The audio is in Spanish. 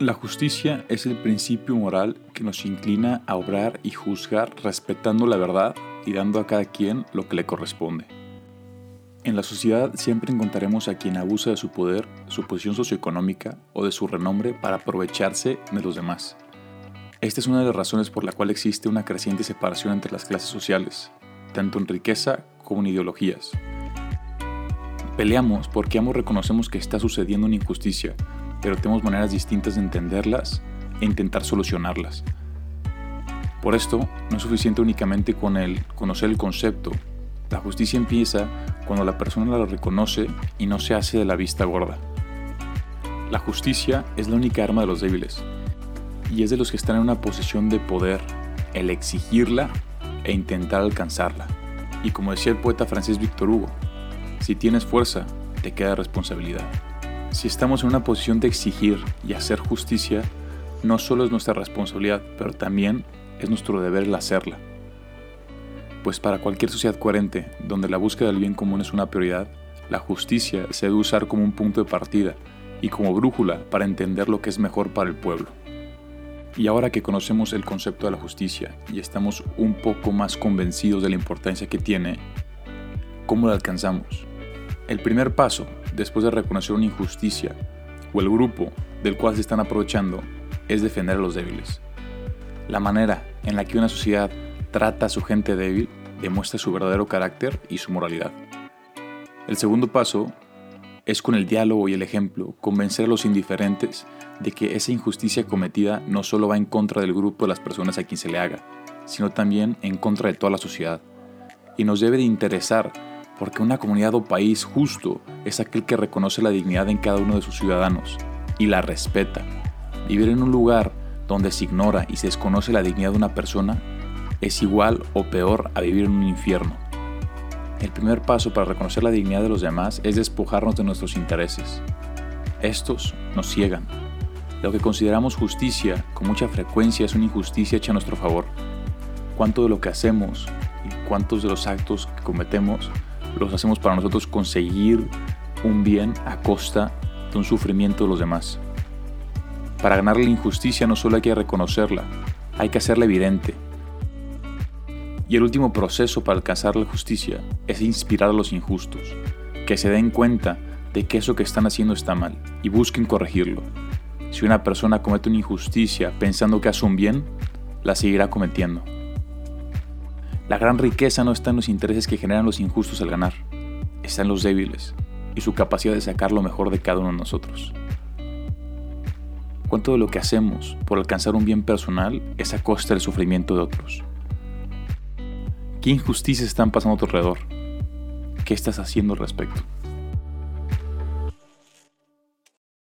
La justicia es el principio moral que nos inclina a obrar y juzgar respetando la verdad y dando a cada quien lo que le corresponde. En la sociedad siempre encontraremos a quien abusa de su poder, su posición socioeconómica o de su renombre para aprovecharse de los demás. Esta es una de las razones por la cual existe una creciente separación entre las clases sociales, tanto en riqueza como en ideologías. Peleamos porque ambos reconocemos que está sucediendo una injusticia, pero tenemos maneras distintas de entenderlas e intentar solucionarlas. Por esto, no es suficiente únicamente con el conocer el concepto. La justicia empieza cuando la persona la reconoce y no se hace de la vista gorda. La justicia es la única arma de los débiles y es de los que están en una posición de poder el exigirla e intentar alcanzarla. Y como decía el poeta francés Victor Hugo, si tienes fuerza, te queda responsabilidad. Si estamos en una posición de exigir y hacer justicia, no solo es nuestra responsabilidad, pero también es nuestro deber el hacerla. Pues para cualquier sociedad coherente, donde la búsqueda del bien común es una prioridad, la justicia se debe usar como un punto de partida y como brújula para entender lo que es mejor para el pueblo. Y ahora que conocemos el concepto de la justicia y estamos un poco más convencidos de la importancia que tiene, ¿cómo la alcanzamos? El primer paso, después de reconocer una injusticia o el grupo del cual se están aprovechando, es defender a los débiles. La manera en la que una sociedad trata a su gente débil demuestra su verdadero carácter y su moralidad. El segundo paso es con el diálogo y el ejemplo convencer a los indiferentes de que esa injusticia cometida no solo va en contra del grupo de las personas a quien se le haga, sino también en contra de toda la sociedad. Y nos debe de interesar porque una comunidad o país justo es aquel que reconoce la dignidad en cada uno de sus ciudadanos y la respeta. Vivir en un lugar donde se ignora y se desconoce la dignidad de una persona es igual o peor a vivir en un infierno. El primer paso para reconocer la dignidad de los demás es despojarnos de nuestros intereses. Estos nos ciegan. Lo que consideramos justicia con mucha frecuencia es una injusticia hecha a nuestro favor. ¿Cuánto de lo que hacemos y cuántos de los actos que cometemos los hacemos para nosotros conseguir un bien a costa de un sufrimiento de los demás. Para ganar la injusticia no solo hay que reconocerla, hay que hacerla evidente. Y el último proceso para alcanzar la justicia es inspirar a los injustos, que se den cuenta de que eso que están haciendo está mal y busquen corregirlo. Si una persona comete una injusticia pensando que hace un bien, la seguirá cometiendo. La gran riqueza no está en los intereses que generan los injustos al ganar, está en los débiles y su capacidad de sacar lo mejor de cada uno de nosotros. ¿Cuánto de lo que hacemos por alcanzar un bien personal es a costa del sufrimiento de otros? ¿Qué injusticias están pasando a tu alrededor? ¿Qué estás haciendo al respecto?